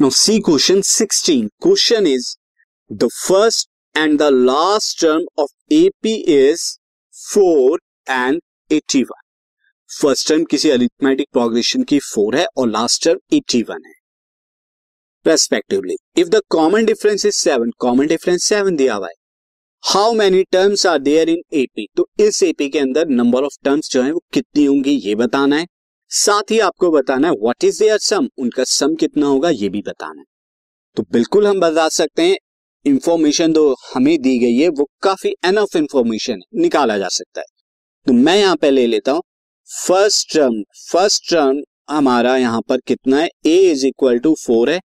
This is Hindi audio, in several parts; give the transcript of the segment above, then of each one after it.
Now, see question 16. Question is, the first and the last term of AP is 4 and 81. First term किसी अरिथमेटिक प्रोग्रेशन की 4 है और लास्ट टर्म 81 है respectively if the common difference is 7 common difference 7 दिया हुआ है how many terms are there in AP तो इस एपी के अंदर नंबर ऑफ़ टर्म्स जो है वो कितनी होंगी ये बताना है साथ ही आपको बताना है व्हाट इज़ देयर सम उनका सम कितना होगा, ये भी बताना है। तो बिल्कुल हम बता सकते हैं इंफॉर्मेशन जो हमें दी गई है, वो काफ़ी एनफ इंफॉर्मेशन निकाला जा सकता है। तो मैं यहाँ पे ले लेता हूँ फ़र्स्ट टर्म फ़र्स्ट टर्म हमारा यहाँ पर कितना है a is equal to four है,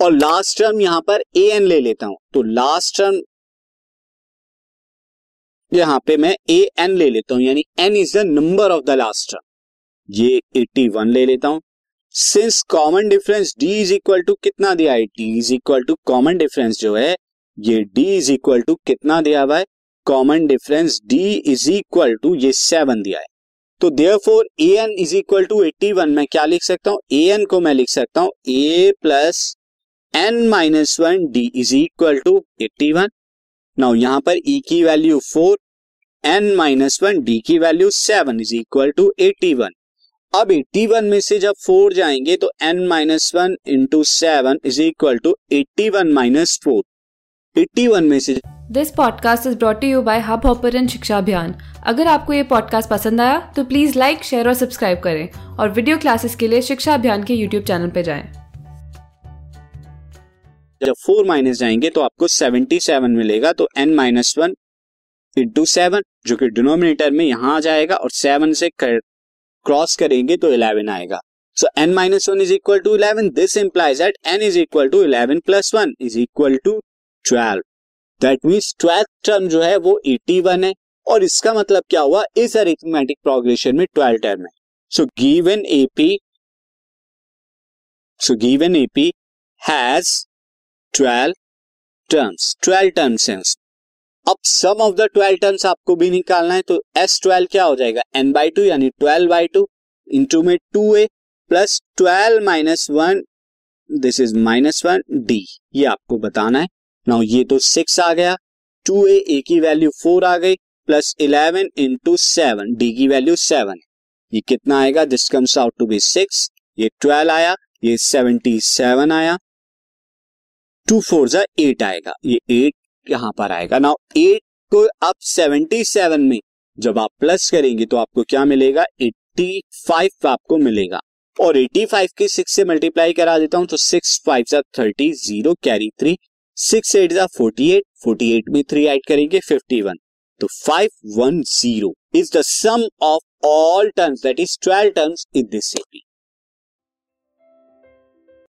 और लास्ट टर्म यहाँ पर ए एन ले लेता हूँ। तो लास्ट टर्म यहाँ पे मैं ए एन ले लेता हूँ, यानी n is the number of the last term ये 81 ले लेता हूँ। Since common difference d is equal to कितना दिया है? D is equal to common difference जो है, ये d इज़ इक्वल टू कितना दिया हुआ है? Common difference d is equal to ये सेवन दिया है। तो therefore a n is equal to eighty one मैं क्या लिख सकता हूँ? ए एन को मैं लिख सकता हूँ a plus n minus one d is equal to eighty one now यहाँ पर ई e की value four n minus one d की value seven is equal to eighty one अब 81 में से जब फोर जाएँगे तो n minus one into seven is equal to eighty one minus four eighty one में से this podcast is brought you by Hub Hopper शिक्षा अभियान अगर आपको ये पॉडकास्ट पसंद आया तो प्लीज़ लाइक शेयर और सब्सक्राइब करें और वीडियो क्लासेस के लिए शिक्षा अभियान के यूट्यूब चैनल पर जाएँ। जब फोर माइनस जाएँगे तो आपको सेवेंटी सेवन मिलेगा तो n minus one into seven जो कि डिनोमिनेटर में यहाँ आ जाएगा और सेवन से क्रॉस करेंगे तो इलेवन आएगा। So n minus one is equal to eleven this implies that n is equal to eleven plus one is equal to twelve that means twelfth term जो है वो एटी वन है। और इसका मतलब क्या हुआ? इस अरिथमेटिक प्रोग्रेशन में ट्वेल्व टर्म है। So given AP so given AP has twelve terms twelve terms हैं अब sum of the twelve terms आपको भी निकालना है तो एस ट्वेल्व क्या हो जाएगा? एन बाई टू यानी ट्वेल्व बाई टू इंटू में two a plus twelve minus one this is minus one d ये आपको बताना है। नाउ ये तो सिक्स आ गया। टू ए ए की वैल्यू फोर आ गई plus eleven into seven d की वैल्यू सेवन ये कितना आएगा? This comes out to be six ये ट्वेल्व आया। ये सेवेंटी सेवन आया। टू फोर जा एट आएगा। ये एट यहाँ पर आएगा। नाउ एट को आप सेवेंटी सेवन में जब आप प्लस करेंगे तो आपको क्या मिलेगा? एट्टी फाइव आपको मिलेगा। और एटी फाइव के सिक्स से मल्टीप्लाई करा देता हूँ तो सिक्स फाइव सा thirty zero carry three six eight जा फोर्टी एट फोर्टी एट में थ्री एड करेंगे फिफ्टी वन तो five one zero is the sum of all terms that is twelve terms in this AP